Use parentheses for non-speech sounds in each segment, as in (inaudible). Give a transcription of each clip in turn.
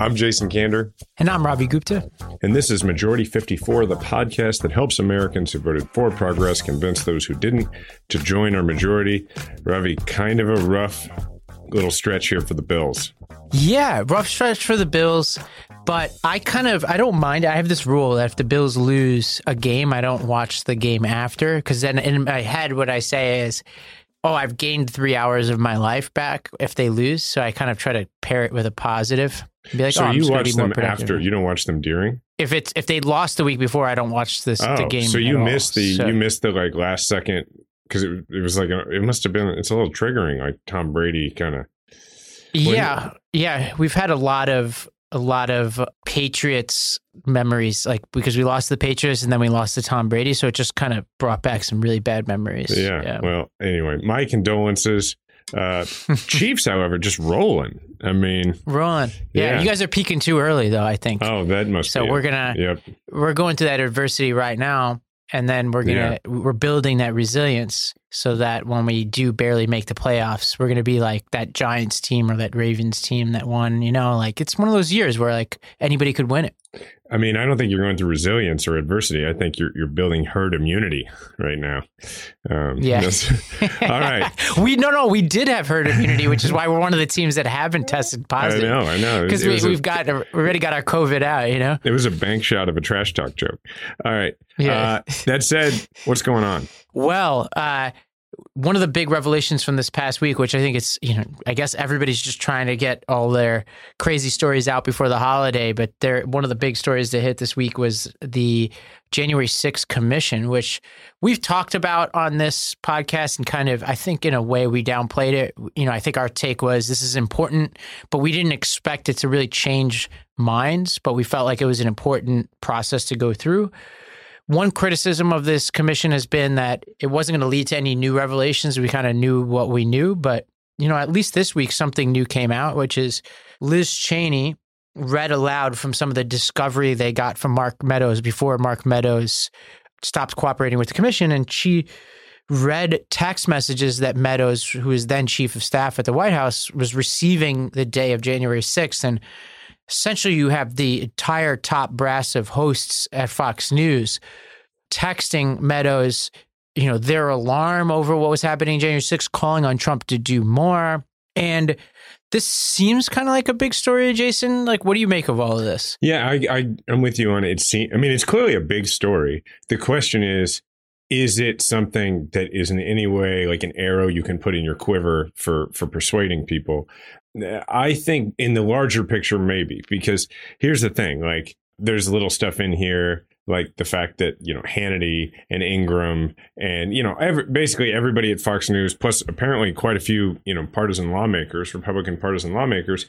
I'm Jason Kander. And I'm Ravi Gupta. And this is Majority 54, the podcast that helps Americans who voted for progress convince those who didn't to join our majority. Ravi, kind of a rough little stretch here for the Bills. Yeah, rough stretch for the Bills. But I kind of I don't mind. I have this rule that if the Bills lose a game, I don't watch the game after because then in my head what I say is oh, I've gained three hours of my life back if they lose. So I kind of try to pair it with a positive. Be like, so oh, you watch them after, you don't watch them during. If it's if they lost the week before, I don't watch this oh, the game. So you missed the so, you missed the like last second because it, it was like a, it must have been it's a little triggering like Tom Brady kind of. Yeah, yeah, we've had a lot of a lot of Patriots memories, like because we lost the Patriots and then we lost to Tom Brady, so it just kind of brought back some really bad memories. Yeah. yeah. Well, anyway, my condolences. Uh, (laughs) Chiefs, however, just rolling. I mean, rolling. Yeah, yeah, you guys are peaking too early, though. I think. Oh, that must. So we're it. gonna. Yep. We're going through that adversity right now, and then we're gonna yeah. we're building that resilience so that when we do barely make the playoffs, we're gonna be like that Giants team or that Ravens team that won. You know, like it's one of those years where like anybody could win it. I mean, I don't think you're going through resilience or adversity. I think you're you're building herd immunity right now. Um, yeah. (laughs) all right. (laughs) we no no we did have herd immunity, which is why we're one of the teams that haven't tested positive. I know, I know. Because we, have got we already got our COVID out. You know. It was a bank shot of a trash talk joke. All right. Yeah. Uh, that said, what's going on? Well, uh, one of the big revelations from this past week, which I think it's, you know, I guess everybody's just trying to get all their crazy stories out before the holiday, but there one of the big stories to hit this week was the January 6th commission, which we've talked about on this podcast and kind of I think in a way we downplayed it. You know, I think our take was this is important, but we didn't expect it to really change minds, but we felt like it was an important process to go through. One criticism of this commission has been that it wasn't going to lead to any new revelations. We kind of knew what we knew, but you know, at least this week something new came out, which is Liz Cheney read aloud from some of the discovery they got from Mark Meadows before Mark Meadows stopped cooperating with the commission, and she read text messages that Meadows, who is then chief of staff at the White House, was receiving the day of January 6th. And essentially you have the entire top brass of hosts at Fox News texting Meadows, you know, their alarm over what was happening January 6th, calling on Trump to do more. And this seems kind of like a big story, Jason. Like, what do you make of all of this? Yeah, I, I am with you on it. See, I mean, it's clearly a big story. The question is, is it something that is in any way like an arrow you can put in your quiver for for persuading people I think in the larger picture, maybe, because here's the thing like, there's little stuff in here like the fact that you know Hannity and Ingraham and you know every, basically everybody at Fox News plus apparently quite a few you know partisan lawmakers Republican partisan lawmakers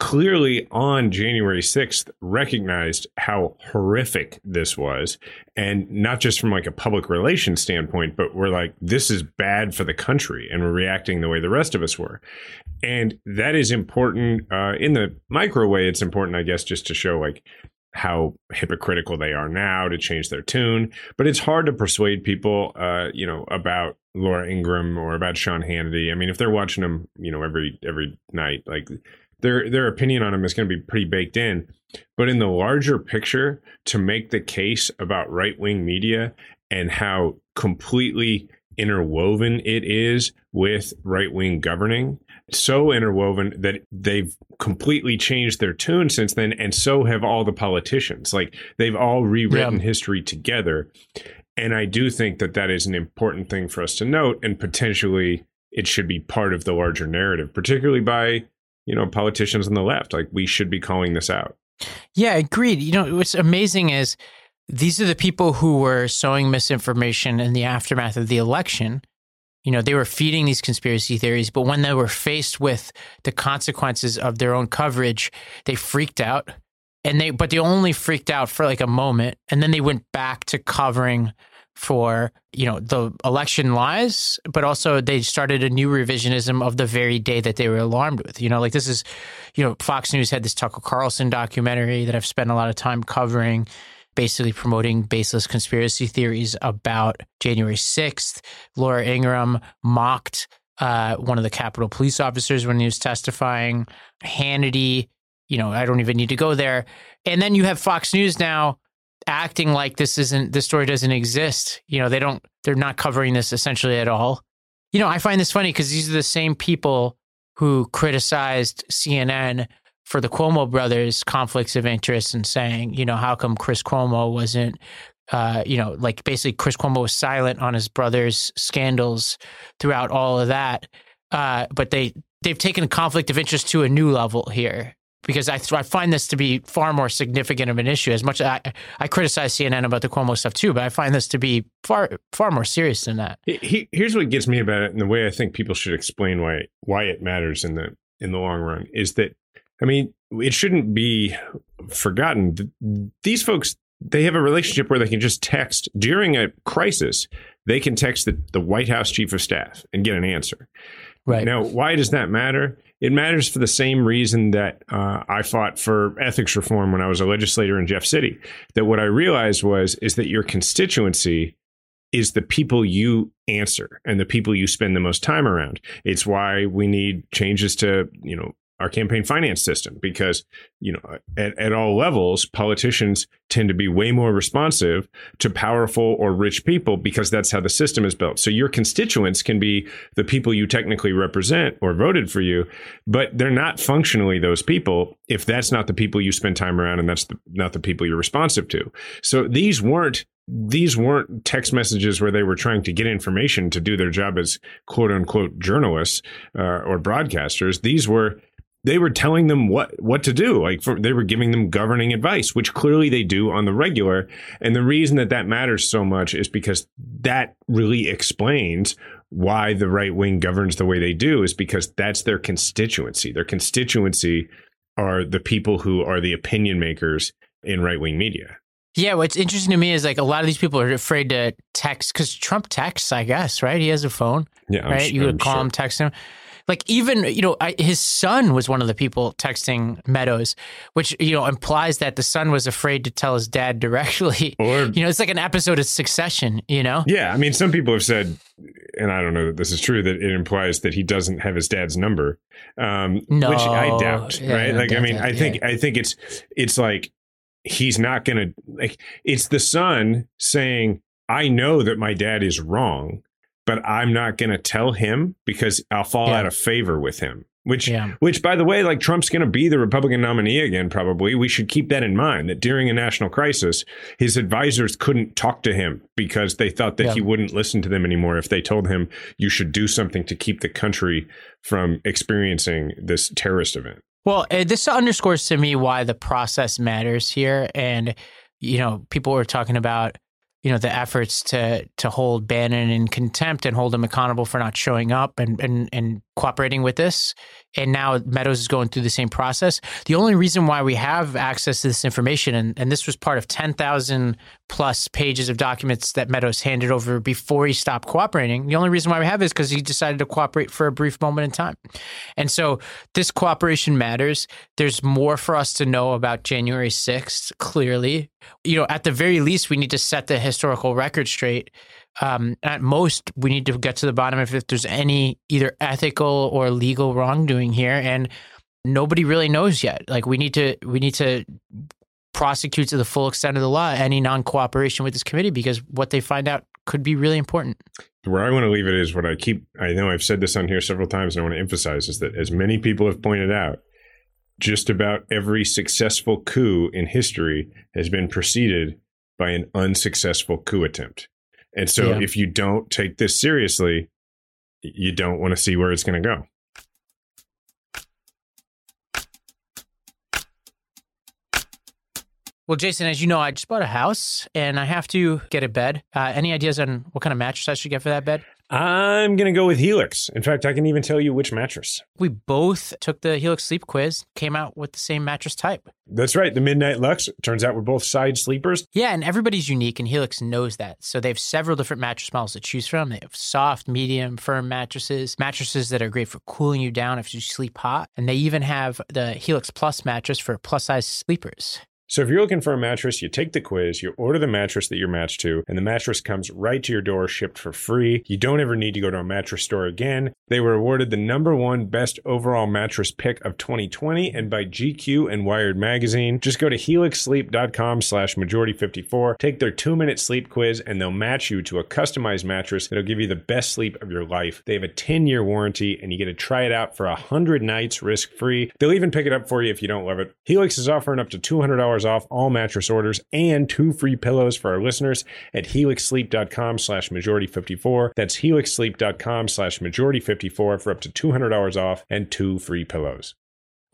clearly on January 6th recognized how horrific this was. And not just from like a public relations standpoint but we're like this is bad for the country and we're reacting the way the rest of us were. And that is important uh, in the micro way it's important i guess just to show like how hypocritical they are now to change their tune. But it's hard to persuade people uh, you know about laura ingraham or about sean hannity. I mean if they're watching them you know every every night like their their opinion on him is going to be pretty baked in. But in the larger picture, to make the case about right wing media and how completely interwoven it is with right wing governing, so interwoven that they've completely changed their tune since then, and so have all the politicians. Like they've all rewritten yeah. history together. And I do think that that is an important thing for us to note, and potentially it should be part of the larger narrative, particularly by you know politicians on the left. Like we should be calling this out. Yeah, agreed. You know what's amazing is these are the people who were sowing misinformation in the aftermath of the election you know, they were feeding these conspiracy theories, but when they were faced with the consequences of their own coverage, they freaked out. And they, but they only freaked out for like a moment. And then they went back to covering for, you know, the election lies, but also they started a new revisionism of the very day that they were alarmed with. You know, like this is, you know, Fox News had this Tucker Carlson documentary that I've spent a lot of time covering basically promoting baseless conspiracy theories about January 6th. Laura ingraham mocked uh, one of the Capitol police officers when he was testifying. Hannity, you know, I don't even need to go there. And then you have Fox News now acting like this isn't this story doesn't exist. You know, they don't they're not covering this essentially at all. You know, I find this funny because these are the same people who criticized CNN for the Cuomo brothers conflicts of interest and saying, you know, how come Chris Cuomo wasn't, uh, you know, like basically Chris Cuomo was silent on his brother's scandals throughout all of that. Uh, but they they've taken conflict of interest to a new level here because I, I find this to be far more significant of an issue. As much as I, I criticize CNN about the Cuomo stuff too, but I find this to be far far more serious than that. He, here's what gets me about it, and the way I think people should explain why why it matters in the in the long run is that I mean, it shouldn't be forgotten. These folks, they have a relationship where they can just text during a crisis. They can text the, the White House chief of staff and get an answer. Right. Now, why does that matter? It matters for the same reason that uh, I fought for ethics reform when I was a legislator in Jeff City. That what I realized was is that your constituency is the people you answer and the people you spend the most time around. It's why we need changes to, you know, our campaign finance system because you know at, at all levels politicians tend to be way more responsive to powerful or rich people because that's how the system is built so your constituents can be the people you technically represent or voted for you but they're not functionally those people if that's not the people you spend time around and that's the, not the people you're responsive to so these weren't these weren't text messages where they were trying to get information to do their job as quote unquote journalists uh, or broadcasters. These were they were telling them what what to do like for, they were giving them governing advice which clearly they do on the regular and the reason that that matters so much is because that really explains why the right wing governs the way they do is because that's their constituency their constituency are the people who are the opinion makers in right wing media yeah, what's interesting to me is like a lot of these people are afraid to text because Trump texts, I guess, right? He has a phone. Yeah, right. I'm, you would I'm call sure. him, text him like even you know I, his son was one of the people texting Meadows, which you know implies that the son was afraid to tell his dad directly. (laughs) Or you know, it's like an episode of Succession. You know? Yeah, I mean, some people have said, and I don't know that this is true, that it implies that he doesn't have his dad's number, um, no, which I doubt. Yeah, right? no, like, I mean, I think yeah. I think it's it's like he's not going to like. It's the son saying, "I know that my dad is wrong." But I'm not going to tell him because I'll fall Yeah. out of favor with him. Which, Yeah. which, by the way, like Trump's going to be the Republican nominee again. Probably, we should keep that in mind. That during a national crisis, his advisors couldn't talk to him because they thought that Yeah. he wouldn't listen to them anymore if they told him you should do something to keep the country from experiencing this terrorist event. Well, uh, this underscores to me why the process matters here, and you know, people were talking about you know the efforts to to hold Bannon in contempt and hold him accountable for not showing up and and and cooperating with this. And now Meadows is going through the same process. The only reason why we have access to this information, and, and this was part of 10,000 plus pages of documents that Meadows handed over before he stopped cooperating, the only reason why we have is because he decided to cooperate for a brief moment in time. And so this cooperation matters. There's more for us to know about January 6th, clearly. You know, at the very least, we need to set the historical record straight um, at most, we need to get to the bottom of if there's any either ethical or legal wrongdoing here, and nobody really knows yet. Like we need to we need to prosecute to the full extent of the law any non cooperation with this committee because what they find out could be really important. Where I want to leave it is what I keep, I know I've said this on here several times and I want to emphasize is that as many people have pointed out, just about every successful coup in history has been preceded by an unsuccessful coup attempt. And so Yeah. if you don't take this seriously, you don't want to see where it's going to go. Well, Jason, as you know, I just bought a house and I have to get a bed. Uh, any ideas on what kind of mattress I should get for that bed? I'm going to go with Helix. In fact, I can even tell you which mattress. We both took the Helix sleep quiz, came out with the same mattress type. That's right. The Midnight Luxe. Turns out we're both side sleepers. Yeah, and everybody's unique, and Helix knows that. So they have several different mattress models to choose from. They have soft, medium, firm mattresses, mattresses that are great for cooling you down if you sleep hot. And they even have the Helix Plus mattress for plus size sleepers. So if you're looking for a mattress, you take the quiz, you order the mattress that you're matched to, and the mattress comes right to your door shipped for free. You don't ever need to go to a mattress store again. They were awarded the number one best overall mattress pick of 2020 and by GQ and Wired Magazine. Just go to helixsleep.com slash majority54, take their two-minute sleep quiz, and they'll match you to a customized mattress that'll give you the best sleep of your life. They have a 10-year warranty, and you get to try it out for 100 nights risk-free. They'll even pick it up for you if you don't love it. Helix is offering up to $200 off all mattress orders and two free pillows for our listeners at helixsleep.com slash majority54. That's helixsleep.com slash majority54 for up to $200 off and two free pillows.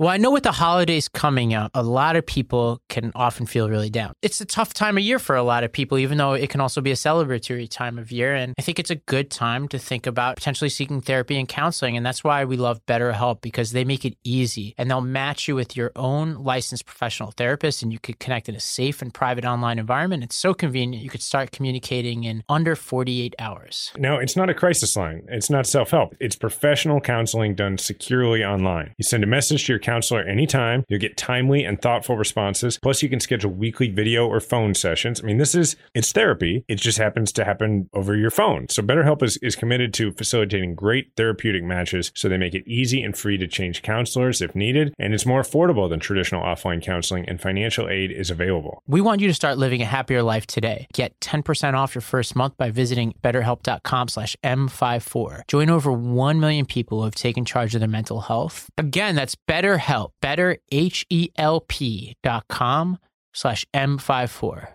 Well, I know with the holidays coming up, a lot of people can often feel really down. It's a tough time of year for a lot of people, even though it can also be a celebratory time of year. And I think it's a good time to think about potentially seeking therapy and counseling. And that's why we love BetterHelp because they make it easy and they'll match you with your own licensed professional therapist and you could connect in a safe and private online environment. It's so convenient. You could start communicating in under 48 hours. Now, it's not a crisis line. It's not self help. It's professional counseling done securely online. You send a message to your counselor anytime. You'll get timely and thoughtful responses. Plus, you can schedule weekly video or phone sessions. I mean, this is it's therapy. It just happens to happen over your phone. So, BetterHelp is, is committed to facilitating great therapeutic matches. So they make it easy and free to change counselors if needed, and it's more affordable than traditional offline counseling. And financial aid is available. We want you to start living a happier life today. Get 10% off your first month by visiting betterhelp.com slash M54. Join over 1 million people who have taken charge of their mental health. Again, that's BetterHelp, better, H-E-L-P dot com slash M54.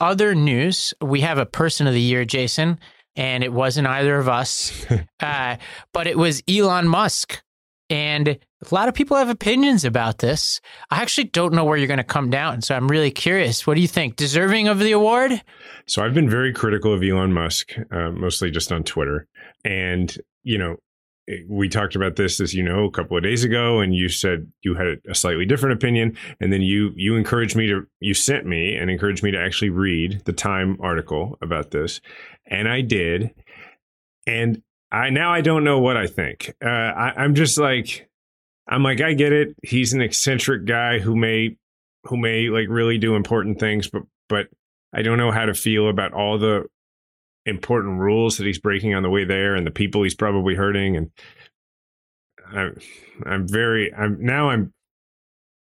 Other news, we have a person of the year, Jason, and it wasn't either of us, (laughs) uh, but it was Elon Musk. And a lot of people have opinions about this. I actually don't know where you're going to come down. So I'm really curious. What do you think? Deserving of the award? So I've been very critical of Elon Musk, uh, mostly just on Twitter. And, you know, we talked about this, as you know, a couple of days ago, and you said you had a slightly different opinion. And then you you encouraged me to you sent me and encouraged me to actually read the Time article about this, and I did. And I now I don't know what I think. Uh, I, I'm just like I'm like I get it. He's an eccentric guy who may who may like really do important things, but but I don't know how to feel about all the important rules that he's breaking on the way there and the people he's probably hurting and I'm I'm very I'm now I'm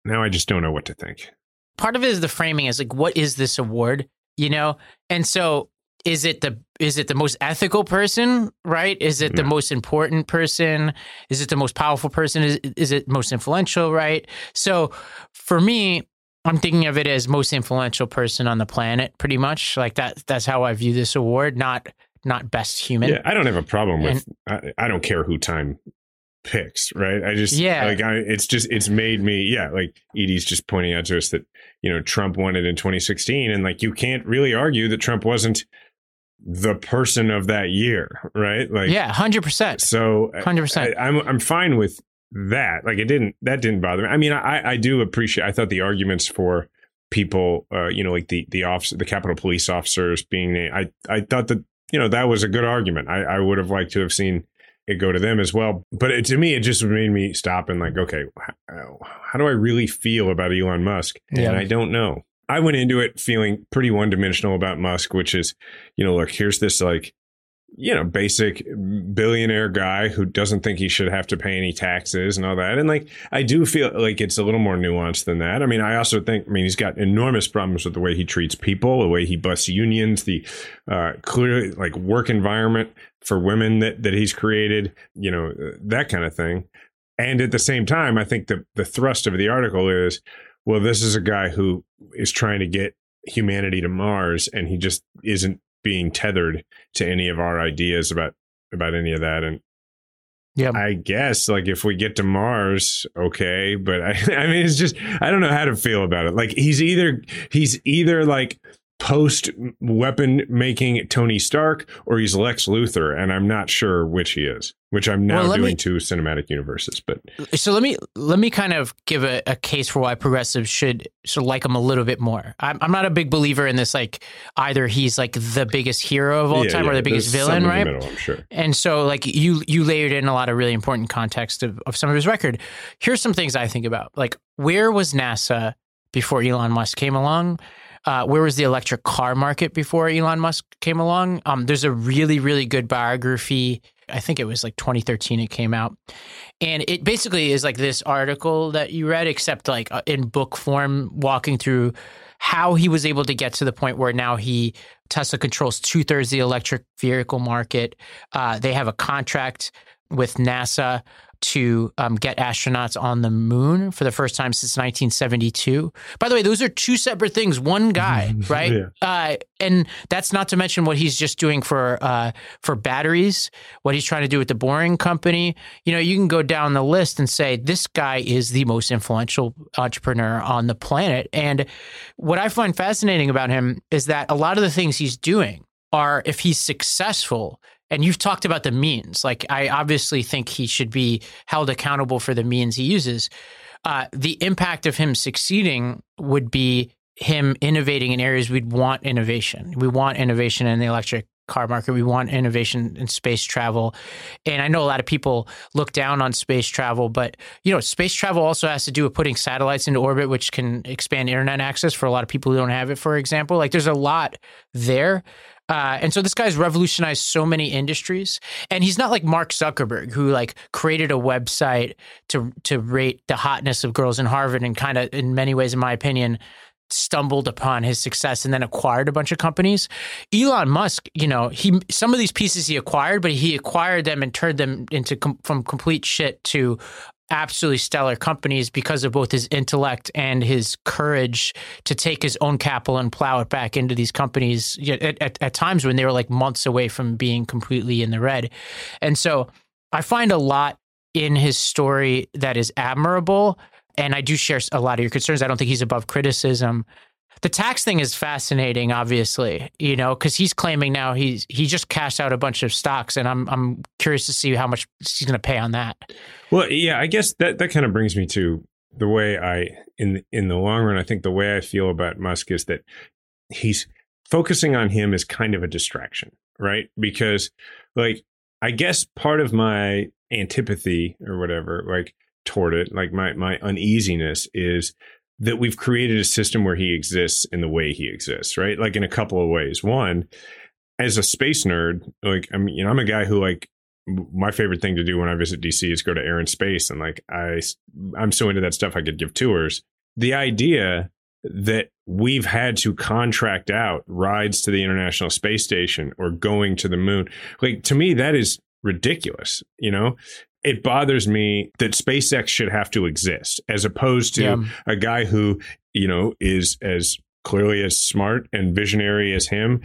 now I just don't know what to think. Part of it is the framing is like, what is this award? You know? And so is it the is it the most ethical person right is it the most important person is it the most powerful person is, is it most influential right so for me i'm thinking of it as most influential person on the planet pretty much like that that's how i view this award not not best human Yeah, I don't have a problem with I, I don't care who time picks, right? I just Yeah. like I it's just it's made me yeah, like Edie's just pointing out to us that you know Trump won it in 2016 and like you can't really argue that Trump wasn't the person of that year, right? Like yeah 100% So 100%. I'm I'm fine with that. Like it didn't that didn't bother me. I mean, I I do appreciate. I thought the arguments for people, uh, you know, like the the officer, the Capitol Police officers being, named, I I thought that you know that was a good argument. I I would have liked to have seen it go to them as well. But it, to me, it just made me stop and like, okay, how, how do I really feel about Elon Musk? Yeah. And I don't know. I went into it feeling pretty one dimensional about Musk, which is, you know, look, here's this like you know, basic billionaire guy who doesn't think he should have to pay any taxes and all that. And like, I do feel like it's a little more nuanced than that. I mean, I also think, I mean, he's got enormous problems with the way he treats people, the way he busts unions, the uh, clearly like work environment for women that, that he's created, you know, that kind of thing. And at the same time, I think the, the thrust of the article is, well, this is a guy who is trying to get humanity to Mars and he just isn't being tethered to any of our ideas about about any of that. And yeah. I guess like if we get to mars okay but (laughs) i i mean it's just i don't know how to feel about it. Like he's either he's either like post weapon making Tony Stark or he's Lex Luthor, and I'm not sure which he is. Which I'm now well, doing me, two cinematic universes. But so let me let me kind of give a, a, case for why progressives should sort of like him a little bit more. I'm, I'm not a big believer in this like either he's like the biggest hero of all yeah, time yeah. or the biggest villain, right? Middle, I'm sure. And so like you you layered in a lot of really important context of, of some of his record. Here's some things I think about. Like where was NASA before Elon Musk came along? Uh, where was the electric car market before Elon Musk came along? Um, there's a really, really good biography. I think it was like 2013 it came out. And it basically is like this article that you read, except like uh, in book form, walking through how he was able to get to the point where now he Tesla controls two thirds the electric vehicle market. Uh, they have a contract with NASA to um, get astronauts on the moon for the first time since 1972. By the way, those are two separate things. One guy, (laughs) right? yeah. uh, and that's not to mention what he's just doing for uh, for batteries. What he's trying to do with the Boring Company. You know, you can go down the list and say this guy is the most influential entrepreneur on the planet. And what I find fascinating about him is that a lot of the things he's doing are, if he's successful, and you've talked about the means. Like, I obviously think he should be held accountable for the means he uses. Uh, the impact of him succeeding would be him innovating in areas we'd want innovation. We want innovation in the electric car market. We want innovation in space travel. And I know a lot of people look down on space travel, but you know, space travel also has to do with putting satellites into orbit, which can expand internet access for a lot of people who don't have it, for example. Like there's a lot there. Uh, and so this guy's revolutionized so many industries, and he's not like Mark Zuckerberg, who like created a website to to rate the hotness of girls in Harvard, and kind of, in many ways, in my opinion, stumbled upon his success and then acquired a bunch of companies. Elon Musk, you know, he some of these pieces he acquired, but he acquired them and turned them into com- from complete shit to absolutely stellar companies because of both his intellect and his courage to take his own capital and plow it back into these companies at, at, at, times when they were like months away from being completely in the red. And so I find a lot in his story that is admirable. And I do share a lot of your concerns. I don't think he's above criticism the tax thing is fascinating, obviously, you know, because he's claiming now he's he just cashed out a bunch of stocks, and I'm I'm curious to see how much he's going to pay on that. Well, yeah, I guess that that kind of brings me to the way I in in the long run, I think the way I feel about Musk is that he's focusing on him is kind of a distraction, right? Because like I guess part of my antipathy or whatever, like toward it, like my my uneasiness is that we've created a system where he exists in the way he exists, right? Like in a couple of ways. One, as a space nerd, like I mean, you know, I'm a guy who like my favorite thing to do when I visit DC is go to Air and Space, and like I, I'm so into that stuff I could give tours. The idea that we've had to contract out rides to the International Space Station or going to the moon, like to me, that is ridiculous. You know, it bothers me that SpaceX should have to exist as opposed to yeah. a guy who, you know, is as clearly as smart and visionary as him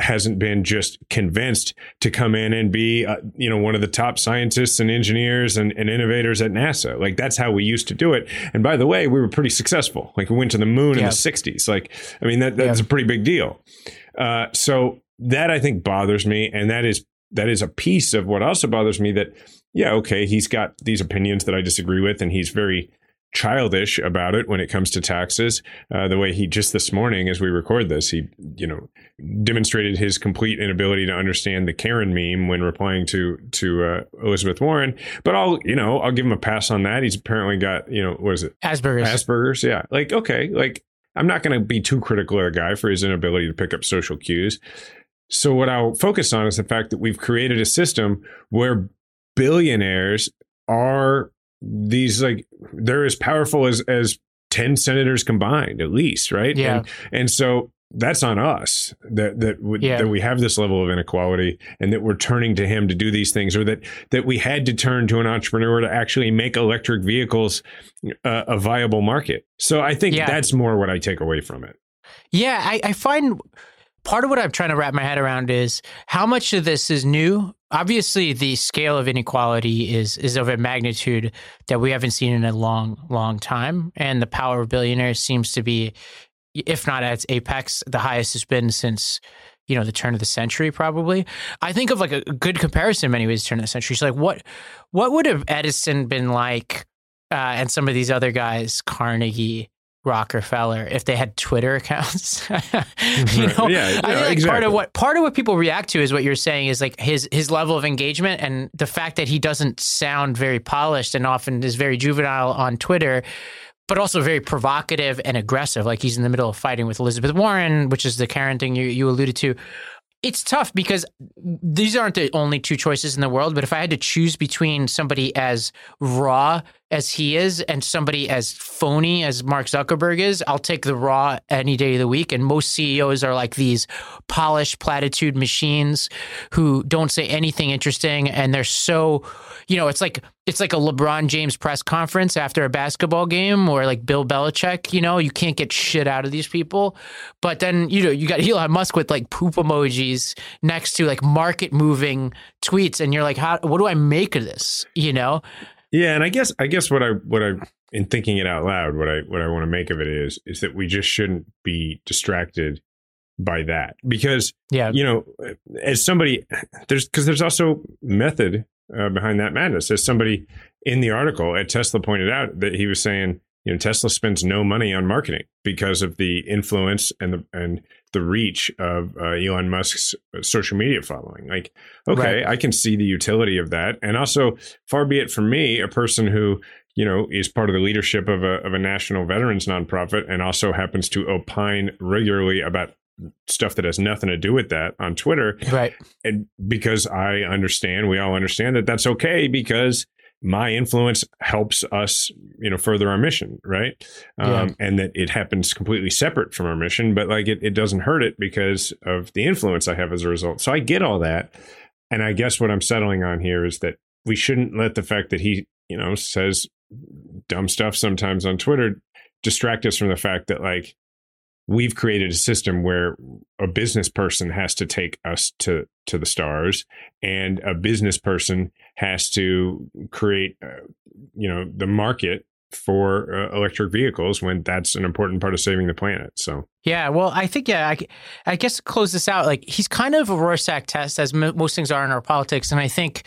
hasn't been just convinced to come in and be uh, you know one of the top scientists and engineers and, and, innovators at nasa like that's how we used to do it and by the way we were pretty successful like we went to the moon yeah. in the 60s like i mean that, that's yeah. a pretty big deal uh, so that i think bothers me and that is that is a piece of what also bothers me that yeah, okay, he's got these opinions that I disagree with, and he's very childish about it when it comes to taxes. Uh, the way he just this morning, as we record this, he you know demonstrated his complete inability to understand the Karen meme when replying to to uh, Elizabeth Warren. But I'll you know I'll give him a pass on that. He's apparently got you know what is it Asperger's. Asperger's, yeah. Like okay, like I'm not going to be too critical of a guy for his inability to pick up social cues. So what I'll focus on is the fact that we've created a system where billionaires are these like they're as powerful as as 10 senators combined at least right Yeah. and, and so that's on us that that w- Yeah. that we have this level of inequality and that we're turning to him to do these things or that that we had to turn to an entrepreneur to actually make electric vehicles uh, a viable market so i think Yeah. that's more what i take away from it Yeah, I, I find part of what I'm trying to wrap my head around is how much of this is new. Obviously, the scale of inequality is is of a magnitude that we haven't seen in a long, long time, and the power of billionaires seems to be, if not at its apex, the highest it's been since you know the turn of the century. Probably, I think of like a good comparison in many ways. Turn of the century. So like, what what would have Edison been like, uh, and some of these other guys, Carnegie. Rockefeller, if they had Twitter accounts, (laughs) you know, Yeah, I think like part of what part of what people react to is what you're saying is like his his level of engagement and the fact that he doesn't sound very polished and often is very juvenile on Twitter, but also very provocative and aggressive. Like he's in the middle of fighting with Elizabeth Warren, which is the Karen thing you you alluded to. It's tough because these aren't the only two choices in the world. But if I had to choose between somebody as raw as he is and somebody as phony as Mark Zuckerberg is, I'll take the raw any day of the week. And most CEOs are like these polished platitude machines who don't say anything interesting, and they're so, you know, it's like it's like a LeBron James press conference after a basketball game, or like Bill Belichick. You know, you can't get shit out of these people. But then you know you got Elon Musk with like poop emojis next to like market moving tweets, and you're like, how? What do I make of this? You know? Yeah, and I guess I guess what I what I in thinking it out loud, what I what I want to make of it is is that we just shouldn't be distracted by that because Yeah. you know as somebody there's because there's also method uh, behind that madness. As somebody in the article at Tesla pointed out that he was saying you know Tesla spends no money on marketing because of the influence and the and the reach of uh, Elon Musk's social media following. Like, okay, Right. I can see the utility of that, and also far be it from me, a person who you know is part of the leadership of a of a national veterans nonprofit, and also happens to opine regularly about stuff that has nothing to do with that on Twitter, Right. and because I understand, we all understand that that's okay because my influence helps us, you know, further our mission, right? Yeah. Um, and that it happens completely separate from our mission, but like it, it doesn't hurt it because of the influence I have as a result. So I get all that, and I guess what I'm settling on here is that we shouldn't let the fact that he, you know, says dumb stuff sometimes on Twitter distract us from the fact that like we've created a system where a business person has to take us to to the stars and a business person has to create uh, you know the market for uh, electric vehicles when that's an important part of saving the planet so. Yeah, well, I think yeah, I, I guess close this out, like he's kind of a Rorschach test, as mo most things are in our politics, and I think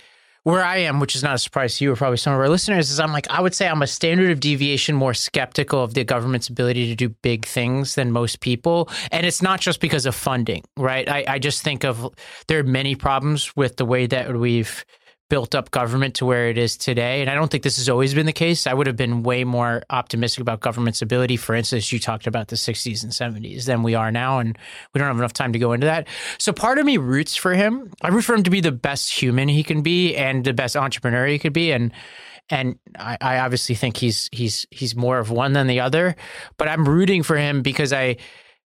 where I am, which is not a surprise to you or probably some of our listeners, is I'm like I would say I'm a standard of deviation more skeptical of the government's ability to do big things than most people, and it's not just because of funding, right? I, I just think of there are many problems with the way that we've built up government to where it is today. And I don't think this has always been the case. I would have been way more optimistic about government's ability. For instance, you talked about the 60s and 70s than we are now. And we don't have enough time to go into that. So part of me roots for him. I root for him to be the best human he can be and the best entrepreneur he could be. And and I, I obviously think he's he's he's more of one than the other. But I'm rooting for him because I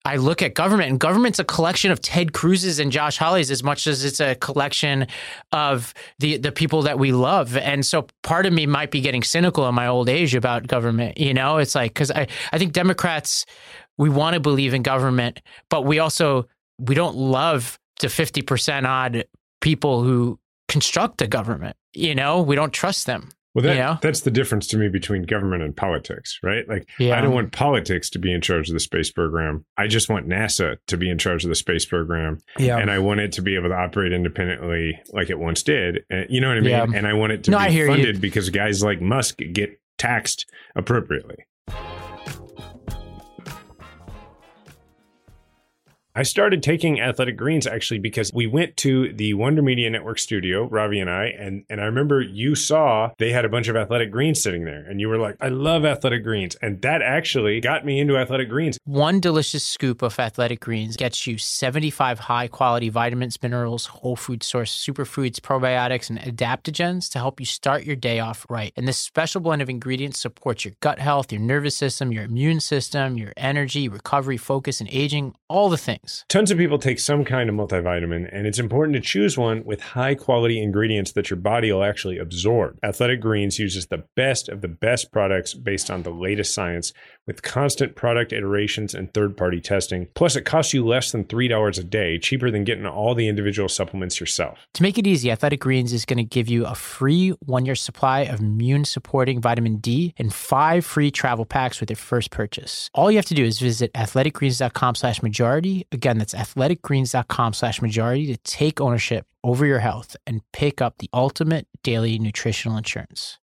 I look at government, and government's a collection of Ted Cruz's and Josh Hawley's as much as it's a collection of the the people that we love. And so part of me might be getting cynical in my old age about government. You know, it's like because I I think Democrats we want to believe in government, but we also we don't love the fifty percent odd people who construct the government. You know, we don't trust them. Well that, that's the difference to me between government and politics right like Yeah. i don't want politics to be in charge of the space program i just want nasa to be in charge of the space program Yeah. and I want it to be able to operate independently like it once did. And, you know what I mean? Yeah. And I want it to No, be hear you. funded because guys like Musk get taxed appropriately. I started taking Athletic Greens actually because we went to the Wonder Media Network studio, Ravi and I, and and I remember you saw they had a bunch of Athletic Greens sitting there, and you were like, "I love Athletic Greens," and that actually got me into Athletic Greens. One delicious scoop of Athletic Greens gets you 75 high quality vitamins, minerals, whole food source superfoods, probiotics, and adaptogens to help you start your day off right. And this special blend of ingredients supports your gut health, your nervous system, your immune system, your energy, recovery, focus, and aging, all the things things. Tons of people take some kind of multivitamin, and it's important to choose one with high quality ingredients that your body will actually absorb. Athletic Greens uses the best of the best products based on the latest science with constant product iterations and third party testing. Plus, it costs you less than $3 a day, cheaper than getting all the individual supplements yourself. To make it easy, Athletic Greens is going to give you a free one year supply of immune supporting vitamin D and five free travel packs with your first purchase. All you have to do is visit athleticgreens.com slash majority. Again, that's athleticgreens.com slash majority to take ownership over your health and pick up the ultimate daily nutritional insurance.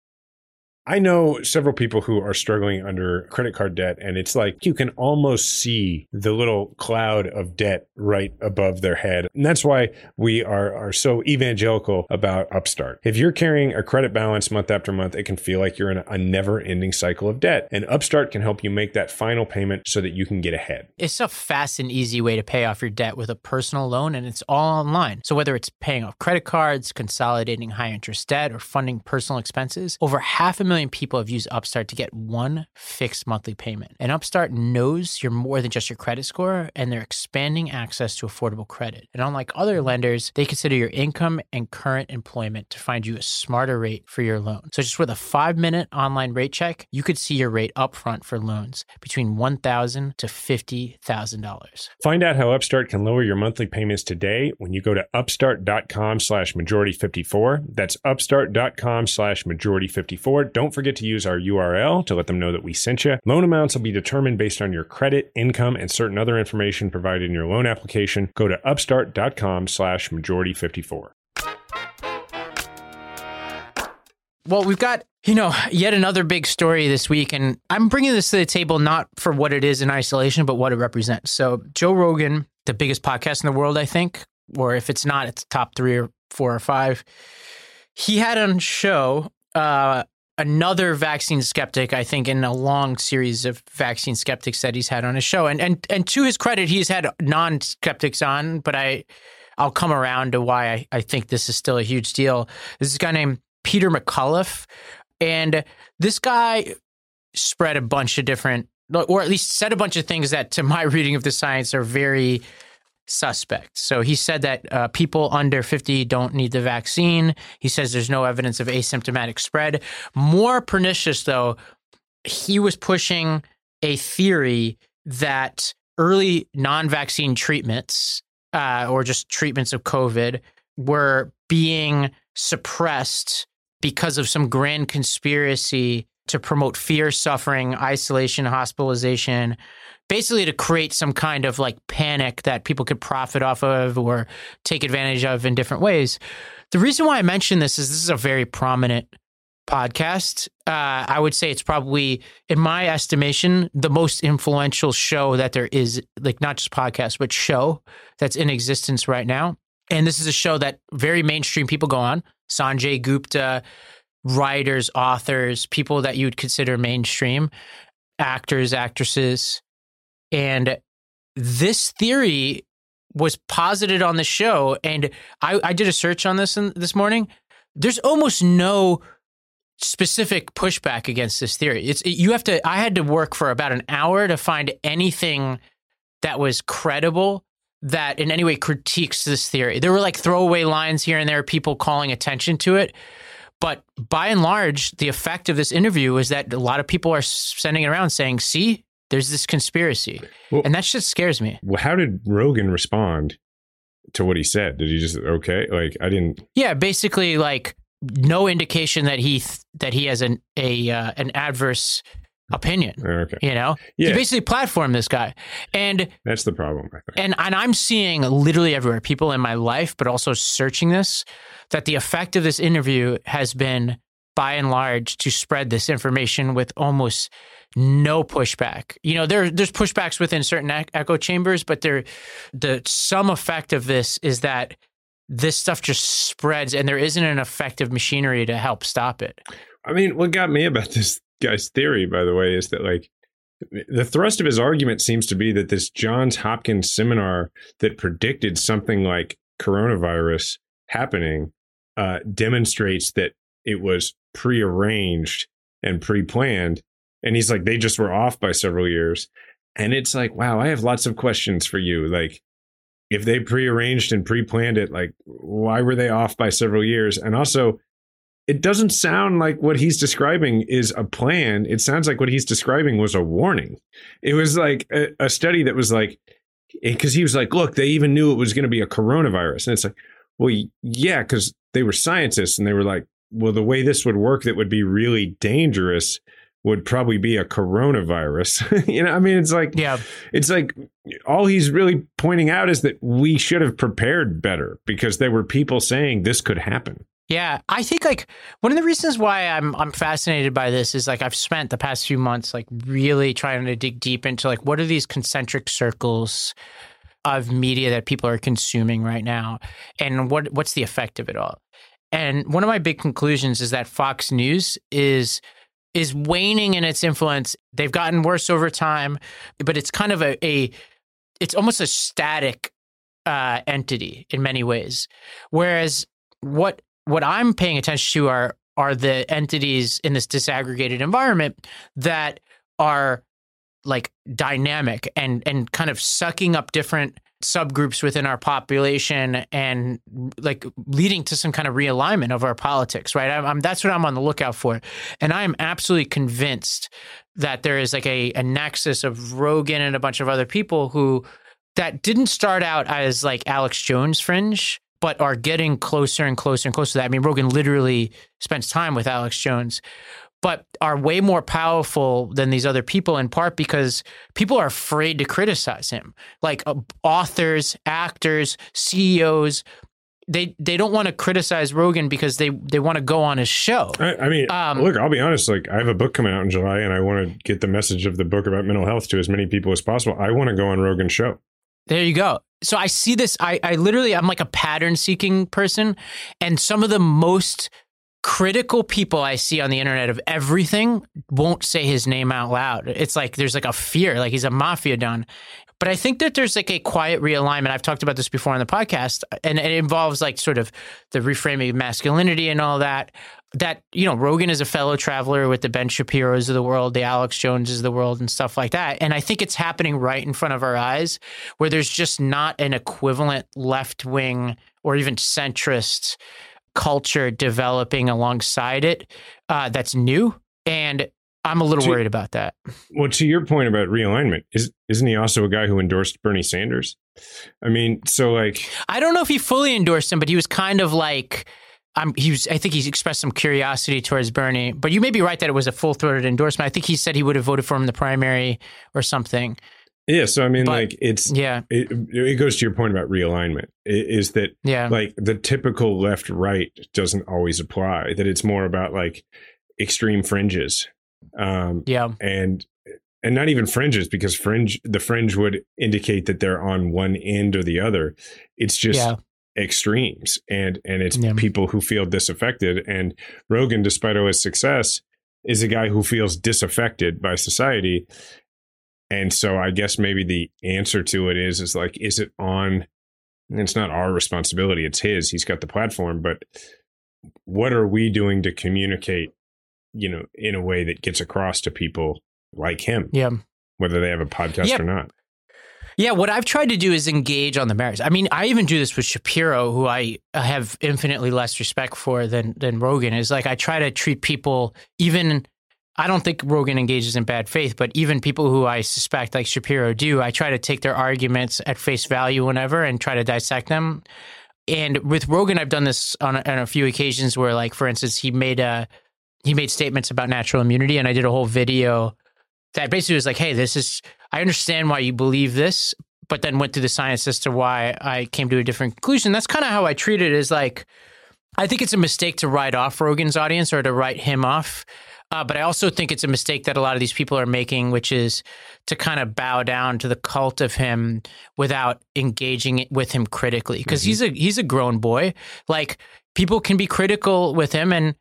I know several people who are struggling under credit card debt, and it's like you can almost see the little cloud of debt right above their head. And that's why we are, are so evangelical about Upstart. If you're carrying a credit balance month after month, it can feel like you're in a never ending cycle of debt. And Upstart can help you make that final payment so that you can get ahead. It's a fast and easy way to pay off your debt with a personal loan, and it's all online. So whether it's paying off credit cards, consolidating high interest debt, or funding personal expenses, over half a million million people have used Upstart to get one fixed monthly payment. And Upstart knows you're more than just your credit score, and they're expanding access to affordable credit. And unlike other mm-hmm. lenders, they consider your income and current employment to find you a smarter rate for your loan. So just with a five minute online rate check, you could see your rate upfront for loans between $1,000 to $50,000. Find out how Upstart can lower your monthly payments today when you go to upstart.com slash majority 54. That's upstart.com slash majority 54. Don't don't forget to use our URL to let them know that we sent you. Loan amounts will be determined based on your credit, income, and certain other information provided in your loan application. Go to upstart.com slash majority 54. Well, we've got, you know, yet another big story this week. And I'm bringing this to the table not for what it is in isolation, but what it represents. So, Joe Rogan, the biggest podcast in the world, I think, or if it's not, it's top three or four or five. He had on show uh, another vaccine skeptic, I think, in a long series of vaccine skeptics that he's had on his show. And and and to his credit, he's had non skeptics on, but I I'll come around to why I, I think this is still a huge deal. This is a guy named Peter McCullough. And this guy spread a bunch of different or at least said a bunch of things that to my (laughs) reading of the science are very suspect. So he said that uh, people under 50 don't need the vaccine. He says there's no evidence of asymptomatic spread. More pernicious, though, he was pushing a theory that early non vaccine treatments uh, or just treatments of COVID were being suppressed because of some grand conspiracy to promote fear, suffering, isolation, hospitalization, basically to create some kind of like panic that people could profit off of or take advantage of in different ways. The reason why I mention this is this is a very prominent podcast. Uh, I would say it's probably, in my estimation, the most influential show that there is, like not just podcast, but show that's in existence right now. And this is a show that very mainstream people go on. Sanjay Gupta, writers, authors, people that you would consider mainstream, actors, actresses. And this theory was posited on the show. And I, I did a search on this in, this morning. There's almost no specific pushback against this theory. It's you have to. I had to work for about an hour to find anything that was credible that in any way critiques this theory. There were like throwaway lines here and there, people calling attention to it. But by and large, the effect of this interview is that a lot of people are sending it around saying, see, there's this conspiracy. Well, and that shit scares me. Well, how did Rogan respond to what he said? Did he just okay? Like I didn't Yeah, basically like no indication that he th- that he has an a uh, an adverse opinion. Okay. You know? Yeah. He basically platformed this guy. And that's the problem, And and I'm seeing literally everywhere, people in my life, but also searching this, that the effect of this interview has been by and large to spread this information with almost no pushback. You know, there there's pushbacks within certain echo chambers, but there the some effect of this is that this stuff just spreads and there isn't an effective machinery to help stop it. I mean, what got me about (laughs) this guy's theory, by the way, is that like the thrust of his argument seems to be that this Johns Hopkins seminar that predicted something like coronavirus happening uh, demonstrates that it was prearranged and pre-planned and he's like they just were off by several years. And it's like wow i have lots of questions for you. Like if they prearranged and pre-planned it like why were they off by several years? And also it doesn't sound like what he's describing is a plan. It sounds like what he's describing was a warning. It was like a, a study that was like because he was like look they even knew it was going to be a coronavirus. And it's like well yeah because they were scientists and they were like well, the way this would work that would be really dangerous would probably be a coronavirus. (laughs) you know, I mean, it's like, yeah, it's like all he's really pointing out is that we should have prepared better because there were people saying this could happen. Yeah, I think like one of the reasons why I'm I'm fascinated by this is like I've spent the past few months like really trying to dig deep into like what are these concentric circles of media that people are consuming right now and what what's the effect of it all. And one of my big conclusions is that Fox News is is waning in its influence. They've gotten worse over time, but it's kind of a, a it's almost a static uh, entity in many ways. Whereas what what I'm paying attention to are are the entities in this disaggregated environment that are like dynamic and and kind of sucking up different subgroups within our population and like leading to some kind of realignment of our politics, right? I'm, I'm, that's what I'm on the lookout for. And I am absolutely convinced that there is like a, a nexus of Rogan and a bunch of other people who that didn't start out as like Alex Jones fringe, but are getting closer and closer and closer to that. I mean, Rogan literally spends time with Alex Jones but are way more powerful than these other people in part because people are afraid to criticize him like uh, authors actors ceos they they don't want to criticize Rogan because they they want to go on his show. I, I mean, um, look, I'll be honest. Like, I have a book coming out in July, and I want to get the message of the book about mental health to as many people as possible. I want to go on Rogan's show. There you go. So I see this. I I literally I'm like a pattern seeking person, and some of the most critical people I see on the internet of everything won't say his name out loud. It's like there's like a fear, like he's a mafia don. But I think that there's like a quiet realignment. I've talked about this before on the podcast, and it involves like sort of the reframing of masculinity and all that. That, you know, Rogan is a fellow traveler with the Ben Shapiro's of the world, the Alex Joneses of the world, and stuff like that. And I think it's happening right in front of our eyes where there's just not an equivalent left wing or even centrist culture developing alongside it uh, that's new. And I'm a little to, worried about that. Well, to your point about realignment, is isn't he also a guy who endorsed Bernie Sanders? I mean, so like I don't know if he fully endorsed him, but he was kind of like I'm, he was, I think he's expressed some curiosity towards Bernie, but you may be right that it was a full throated endorsement. I think he said he would have voted for him in the primary or something. Yeah, so I mean, but, like it's yeah, it, it goes to your point about realignment. Is that yeah, like the typical left right doesn't always apply. That it's more about like extreme fringes. Um, yeah, and and not even fringes because fringe the fringe would indicate that they're on one end or the other. It's just yeah. extremes, and and it's yeah. people who feel disaffected. And Rogan, despite all his success, is a guy who feels disaffected by society and so I guess maybe the answer to it is is like, is it on? It's not our responsibility; it's his. He's got the platform, but what are we doing to communicate? You know, in a way that gets across to people like him. Yeah. Whether they have a podcast or not. Yeah, what I've tried to do is engage on the merits. I mean, I even do this with Shapiro, who I have infinitely less respect for than than Rogan. Is like I try to treat people even I don't think Rogan engages in bad faith, but even people who I suspect, like Shapiro, do, I try to take their arguments at face value whenever and try to dissect them. And with Rogan, I've done this on a, on a few occasions where, like, for instance, he made a he made statements about natural immunity, and I did a whole video that basically was like, "Hey, this is I understand why you believe this, but then went through the science as to why I came to a different conclusion." That's kind of how I treat it. Is like I think it's a mistake to write off Rogan's audience or to write him off. Uh, but I also think it's a mistake that a lot of these people are making, which is to kind of bow down to the cult of him without engaging with him critically, because mm-hmm. he's a he's a grown boy. Like people can be critical with him, and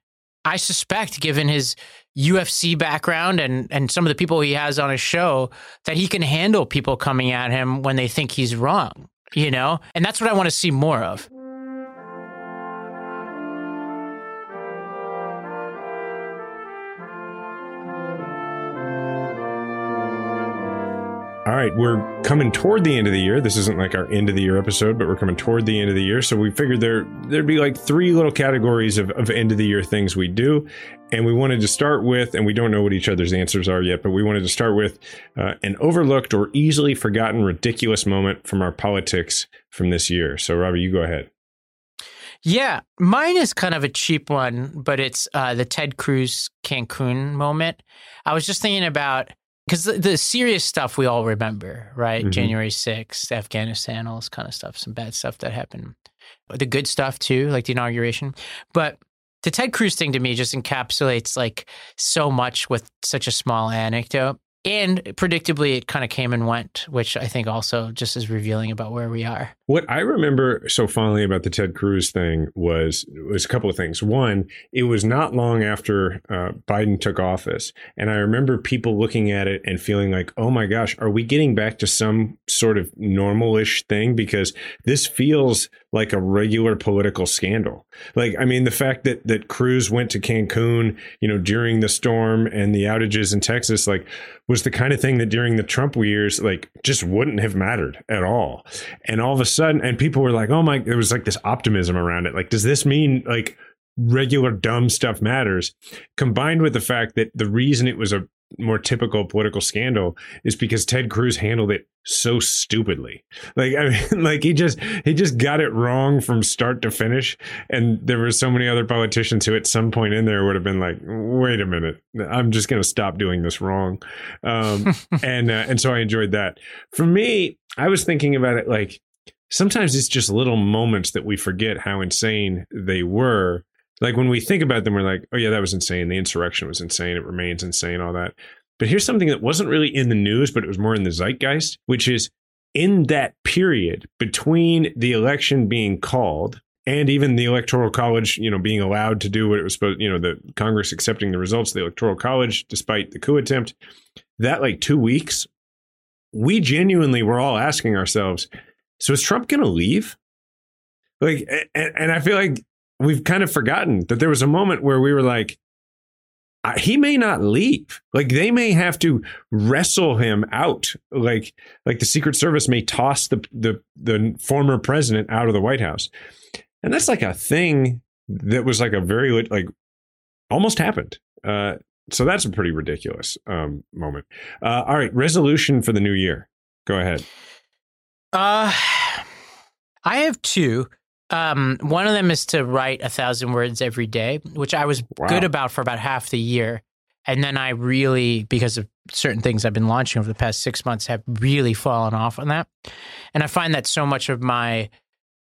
I suspect, given his UFC background and and some of the people he has on his show, that he can handle people coming at him when they think he's wrong. You know, and that's what I want to see more of. All right, we're coming toward the end of the year. This isn't like our end of the year episode, but we're coming toward the end of the year. So we figured there there'd be like three little categories of, of end of the year things we do. And we wanted to start with, and we don't know what each other's answers are yet, but we wanted to start with uh, an overlooked or easily forgotten ridiculous moment from our politics from this year. So, Ravi, you go ahead. Yeah, mine is kind of a cheap one, but it's uh, the Ted Cruz Cancun moment. I was just thinking about because the, the, serious stuff we all remember, right? Mm-hmm. January 6th, Afghanistan, all this kind of stuff, some bad stuff that happened. The good stuff too, like the inauguration. But the Ted Cruz thing to me just encapsulates like so much with such a small anecdote. And predictably, it kind of came and went, which I think also just is revealing about where we are. What I remember so fondly about the Ted Cruz thing was was a couple of things. One, it was not long after uh, Biden took office, and I remember people looking at it and feeling like, "Oh my gosh, are we getting back to some sort of normalish thing?" Because this feels like a regular political scandal. Like, I mean, the fact that that Cruz went to Cancun, you know, during the storm and the outages in Texas, like was the kind of thing that during the Trump years, like just wouldn't have mattered at all. And all of a sudden, and people were like, oh my, there was like this optimism around it. Like, does this mean like regular dumb stuff matters? Combined with the fact that the reason it was a more typical political scandal is because Ted Cruz handled it so stupidly. Like I mean, (laughs) like he just he just got it wrong from start to finish. And there were so many other politicians who at some point in there would have been like, wait a minute, I'm just gonna stop doing this wrong. Um, (laughs) and uh, and so I enjoyed that. For me, I was thinking about it like sometimes it's just little moments that we forget how insane they were like when we think about them, we're like, oh yeah, that was insane. The insurrection was insane. It remains insane, all that. But here's something that wasn't really in the news, but it was more in the zeitgeist, which is in that period between the election being called and even the electoral college, you know, being allowed to do what it was supposed, you know, the Congress accepting the results of the electoral college despite the coup attempt, that like two weeks, we genuinely were all asking ourselves, so is Trump going to leave? Like, and, and I feel like we've kind of forgotten that there was a moment where we were like, he may not leave. Like they may have to wrestle him out. Like like the Secret Service may toss the the the former president out of the White House, and that's like a thing that was like a very like almost happened. Uh, so that's a pretty ridiculous um, moment. Uh, all right, resolution for the new year. Go ahead. Uh, I have two. Um, one of them is to write a thousand words every day, which I was wow. good about for about half the year. And then I really, because of certain things I've been launching over the past six months, have really fallen off on that. And I find that so much of my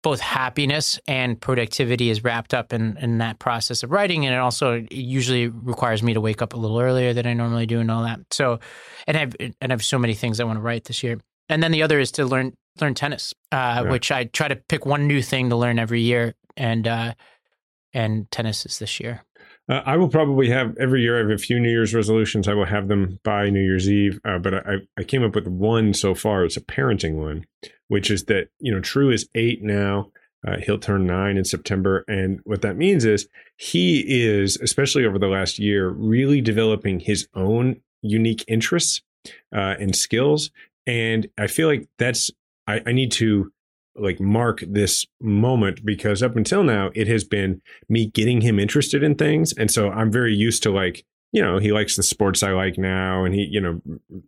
both happiness and productivity is wrapped up in, in that process of writing. And it also usually requires me to wake up a little earlier than I normally do and all that. So, and I've, and I have so many things I want to write this year. And then the other is to learn learn tennis, uh, yeah. which I try to pick one new thing to learn every year, and uh, and tennis is this year. Uh, I will probably have every year. I have a few New Year's resolutions. I will have them by New Year's Eve. Uh, but I, I came up with one so far. It's a parenting one, which is that you know True is eight now. Uh, he'll turn nine in September. And what that means is he is, especially over the last year, really developing his own unique interests uh, and skills. And I feel like that's I, I need to like mark this moment because up until now it has been me getting him interested in things. And so i'm very used to like you know he likes the sports i like now and he you know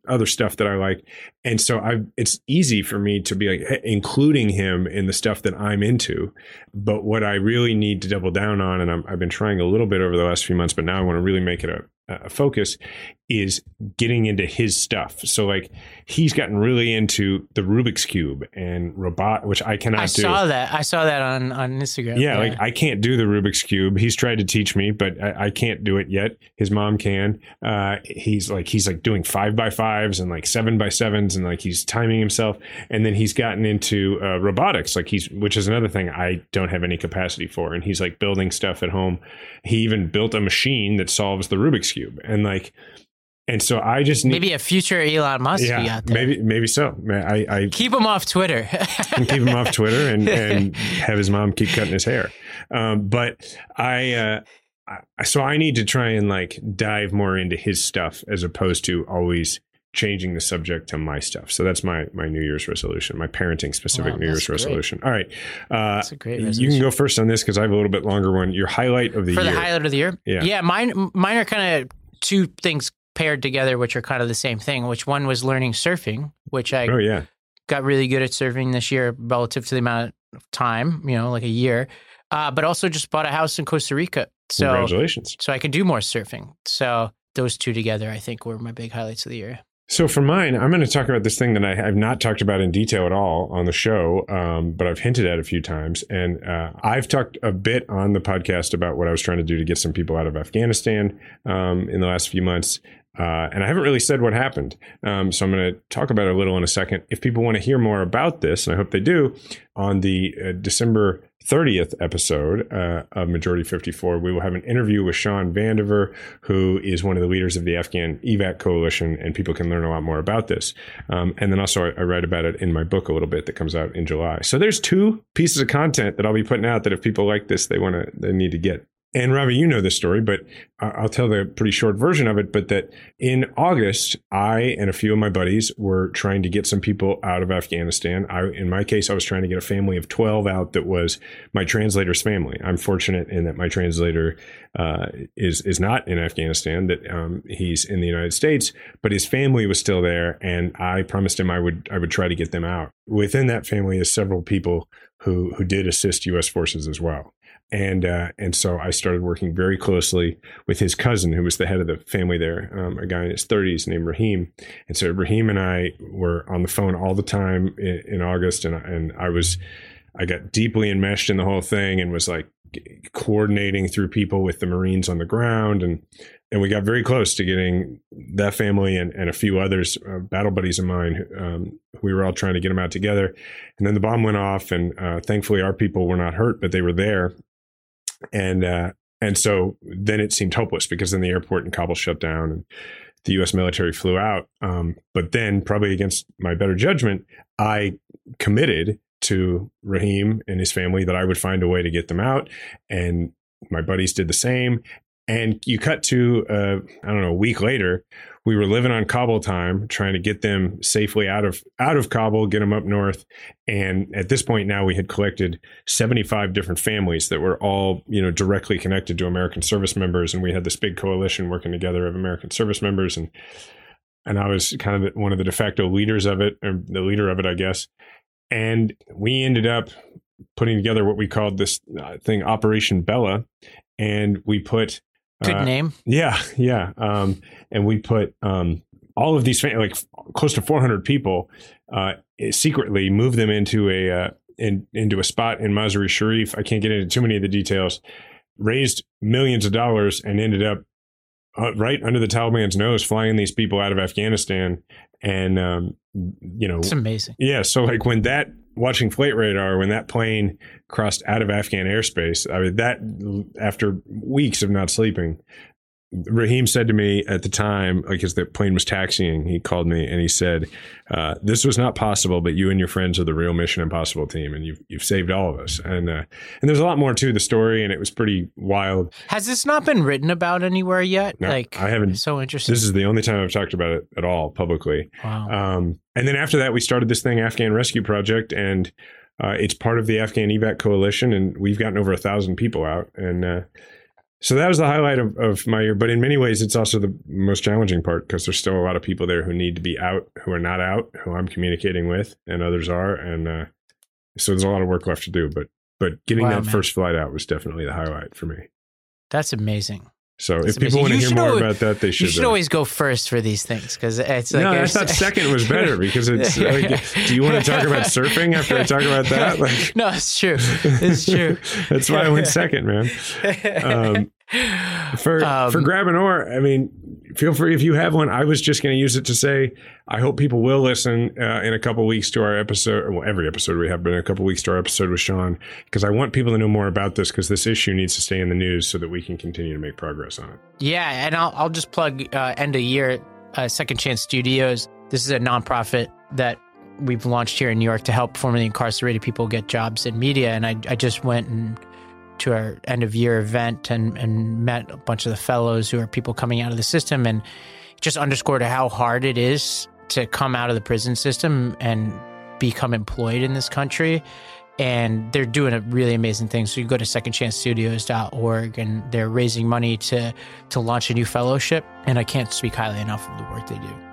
other stuff that i like. And so i it's easy for me to be like including him in the stuff that i'm into. But what i really need to double down on and i have been trying a little bit over the last few months but now i want to really make it a, a focus is getting into his stuff. So like he's gotten really into the Rubik's cube and robot, which I cannot I do. saw that. I saw that on on Instagram. Yeah, like I can't do the Rubik's cube. He's tried to teach me, but I, I can't do it yet. His mom can. Uh, he's like he's like doing five by fives and like seven by sevens, and like he's timing himself. And then he's gotten into uh, robotics, like he's which is another thing I don't have any capacity for. And he's like building stuff at home. He even built a machine that solves the Rubik's cube, and like and so I just need, maybe a future Elon Musk yeah, be out there. maybe maybe so. I, I keep him off Twitter. can keep him off Twitter and, (laughs) and have his mom keep cutting his hair. Um, but I, uh, I, so I need to try and like dive more into his stuff as opposed to always changing the subject to my stuff. So that's my my New Year's resolution, my parenting specific Wow, New Year's great. resolution. All right, uh, That's a great you can go first on this because I have a little bit longer one. Your highlight of the For year. the highlight of the year? Yeah. Yeah, mine mine are kind of two things paired together which are kind of the same thing, which one was learning surfing, which I oh yeah, got really good at surfing this year relative to the amount of time, you know, like a year. Uh, but also just bought a house in Costa Rica. So congratulations. so I can do more surfing. So those two together I think were my big highlights of the year. So for mine, I'm going to talk about this thing that I have not talked about in detail at all on the show, um, but I've hinted at a few times. And uh, I've talked a bit on the podcast about what I was trying to do to get some people out of Afghanistan um, in the last few months. Uh, and I haven't really said what happened. Um, so I'm going to talk about it a little in a second. If people want to hear more about this, and I hope they do, on the uh, December 30th episode uh, of Majority 54, we will have an interview with Shawn VanDiver, who is one of the leaders of the Afghan EVAC coalition, and people can learn a lot more about this. Um, and then also, I, I write about it in my book a little bit that comes out in July. So there's two pieces of content that I'll be putting out that if people like this, they want to, they need to get. And Ravi, you know this story, but I'll tell the pretty short version of it. But that in August, I and a few of my buddies were trying to get some people out of Afghanistan. I, in my case, I was trying to get a family of 12 out that was my translator's family. I'm fortunate in that my translator uh, is is not in Afghanistan; that um, he's in the United States, but his family was still there, and I promised him I would I would try to get them out. Within that family is several people who who did assist U.S. forces as well. And uh, and so I started working very closely with his cousin, who was the head of the family there, um, a guy in his 30s named Raheem. And so Raheem and I were on the phone all the time in, in August, and and I was I got deeply enmeshed in the whole thing and was like coordinating through people with the Marines on the ground and and we got very close to getting that family and, and a few others, uh, battle buddies of mine. Um, we were all trying to get them out together, and then the bomb went off, and uh, thankfully our people were not hurt, but they were there, and uh, and so then it seemed hopeless because then the airport in Kabul shut down and the U.S. military flew out. Um, but then, probably against my better judgment, I committed to Raheem and his family that I would find a way to get them out, and my buddies did the same. And you cut to, uh, I don't know, a week later, we were living on Kabul time, trying to get them safely out of out of Kabul, get them up north. And at this point now, we had collected 75 different families that were all, you know, directly connected to American service members, and we had this big coalition working together of American service members, and and I was kind of one of the de facto leaders of it, or the leader of it, I guess. And we ended up putting together what we called this uh, thing, Operation Bella, and we put Good uh, name. yeah, yeah. Um, and we put um, all of these, like close to 400 people, uh, secretly moved them into a uh, in, into a spot in Mazar-e Sharif. I can't get into too many of the details. Raised millions of dollars and ended up uh, right under the Taliban's nose, flying these people out of Afghanistan. And um, you know, It's amazing. yeah. So like when that watching flight radar, when that plane crossed out of Afghan airspace, I mean that after weeks of not sleeping, Raheem said to me at the time, like as the plane was taxiing, he called me and he said, uh, "This was not possible, but you and your friends are the real Mission Impossible team, and you've you've saved all of us." And uh, and there's a lot more to the story, and it was pretty wild. Has this not been written about anywhere yet? No, like I haven't- So interesting. This is the only time I've talked about it at all publicly. wow. Um, and then after that, we started this thing, Afghan Rescue Project, and uh, it's part of the Afghan evac coalition, and we've gotten over a thousand people out. And uh, so that was the highlight of, of my year. But in many ways, it's also the most challenging part because there's still a lot of people there who need to be out, who are not out, who I'm communicating with, and others are. And uh, so there's a lot of work left to do. But but getting Wow, that man. first flight out was definitely the highlight for me. That's amazing. So if people want to hear more always, about that, they should. You should uh, always go first for these things because it's like no. I thought second was better because it's. (laughs) Like, do you want to talk about surfing after I talk about that? (laughs) Like, no, it's true. It's true. (laughs) that's why I went second, man. Um, for um, for grab an oar, I mean, feel free if you have one. I was just going to use it to say I hope people will listen uh, in a couple weeks to our episode. Well, every episode we have been a couple weeks to our episode with Shawn because I want people to know more about this because this issue needs to stay in the news so that we can continue to make progress on it. Yeah, and I'll I'll just plug uh, end of year uh, Second Chance Studios. This is a nonprofit that we've launched here in New York to help formerly incarcerated people get jobs in media, and I I just went and to our end of year event and, and met a bunch of the fellows who are people coming out of the system and just underscored how hard it is to come out of the prison system and become employed in this country. And they're doing a really amazing thing. So you go to secondchancestudios.org and they're raising money to to launch a new fellowship. And I can't speak highly enough of the work they do.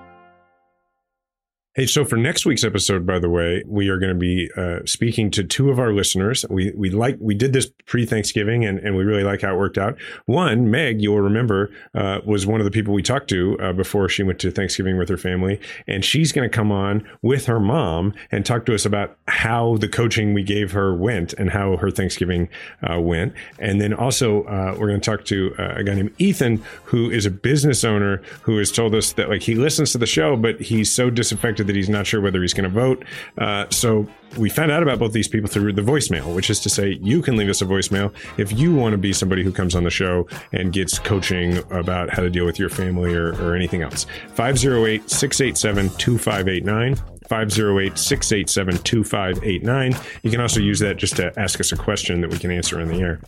Hey, so for next week's episode, by the way, we are going to be uh, speaking to two of our listeners. We we like we did this pre Thanksgiving, and, and we really like how it worked out. One, Meg, you'll remember, uh, was one of the people we talked to uh, before she went to Thanksgiving with her family, and she's going to come on with her mom and talk to us about how the coaching we gave her went and how her Thanksgiving uh, went. And then also, uh, we're going to talk to uh, a guy named Ethan, who is a business owner who has told us that like he listens to the show, but he's so disaffected that he's not sure whether he's going to vote. Uh, so we found out about both these people through the voicemail, which is to say, you can leave us a voicemail if you want to be somebody who comes on the show and gets coaching about how to deal with your family or, or anything else. 508 687 2589. 508 687 2589. You can also use that just to ask us a question that we can answer in the air.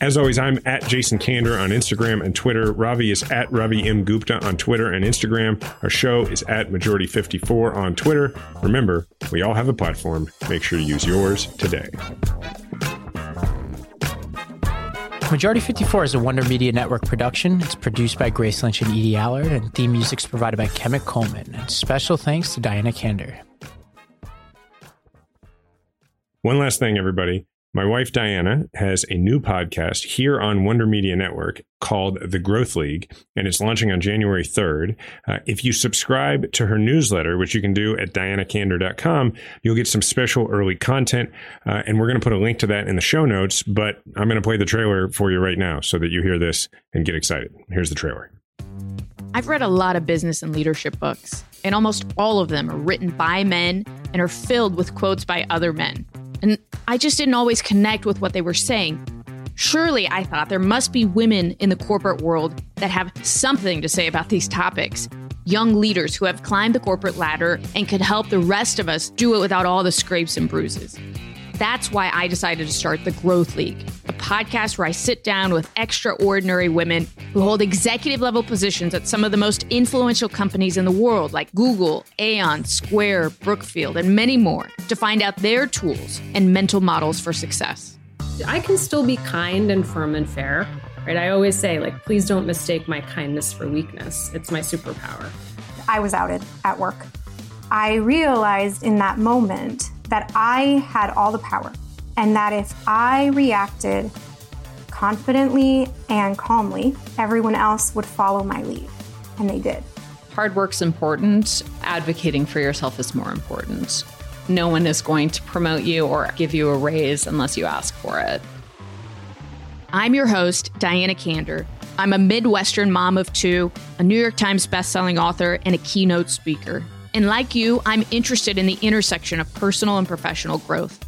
As always, I'm at Jason Kander on Instagram and Twitter. Ravi is at Ravi M. Gupta on Twitter and Instagram. Our show is at Majority54 on Twitter. Remember, we all have a platform. Make sure to use yours today. Majority 54 is a Wonder Media Network production. It's produced by Grace Lynch and Edie Allard, and theme music is provided by Kemet Coleman. And special thanks to Diana Kander. One last thing, everybody. My wife Diana has a new podcast here on Wonder Media Network called The Growth League, and it's launching on January 3rd. Uh, if you subscribe to her newsletter, which you can do at dianakander.com, you'll get some special early content, uh, and we're going to put a link to that in the show notes. But I'm going to play the trailer for you right now so that you hear this and get excited. Here's the trailer. I've read a lot of business and leadership books, and almost all of them are written by men and are filled with quotes by other men. And I just didn't always connect with what they were saying. Surely, I thought there must be women in the corporate world that have something to say about these topics. Young leaders who have climbed the corporate ladder and could help the rest of us do it without all the scrapes and bruises. That's why I decided to start the Growth League, a podcast where I sit down with extraordinary women who hold executive level positions at some of the most influential companies in the world, like Google, Aon, Square, Brookfield, and many more, to find out their tools and mental models for success. I can still be kind and firm and fair, right? I always say, like, please don't mistake my kindness for weakness. It's my superpower. I was outed at work. I realized in that moment that I had all the power and that if I reacted confidently and calmly, everyone else would follow my lead. And they did. Hard work's important, advocating for yourself is more important. No one is going to promote you or give you a raise unless you ask for it. I'm your host, Diana Kander. I'm a Midwestern mom of two, a New York Times bestselling author, and a keynote speaker. And like you, I'm interested in the intersection of personal and professional growth.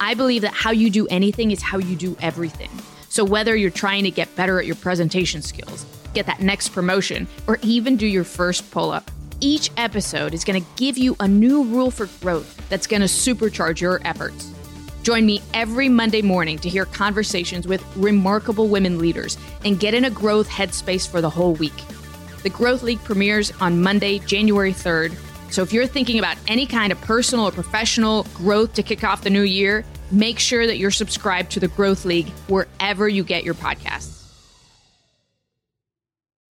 I believe that how you do anything is how you do everything. So whether you're trying to get better at your presentation skills, get that next promotion, or even do your first pull up, each episode is going to give you a new rule for growth that's going to supercharge your efforts. Join me every Monday morning to hear conversations with remarkable women leaders and get in a growth headspace for the whole week. The Growth League premieres on Monday, January 3rd so if you're thinking about any kind of personal or professional growth to kick off the new year, make sure that you're subscribed to the Growth League wherever you get your podcasts.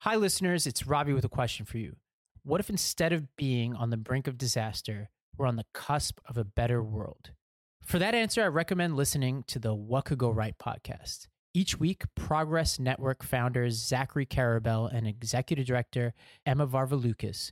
Hi, listeners. It's Ravi with a question for you. What if instead of being on the brink of disaster, we're on the cusp of a better world? For that answer, I recommend listening to the What Could Go Right podcast. Each week, Progress Network founders Zachary Karabell and executive director Emma Varvaloucas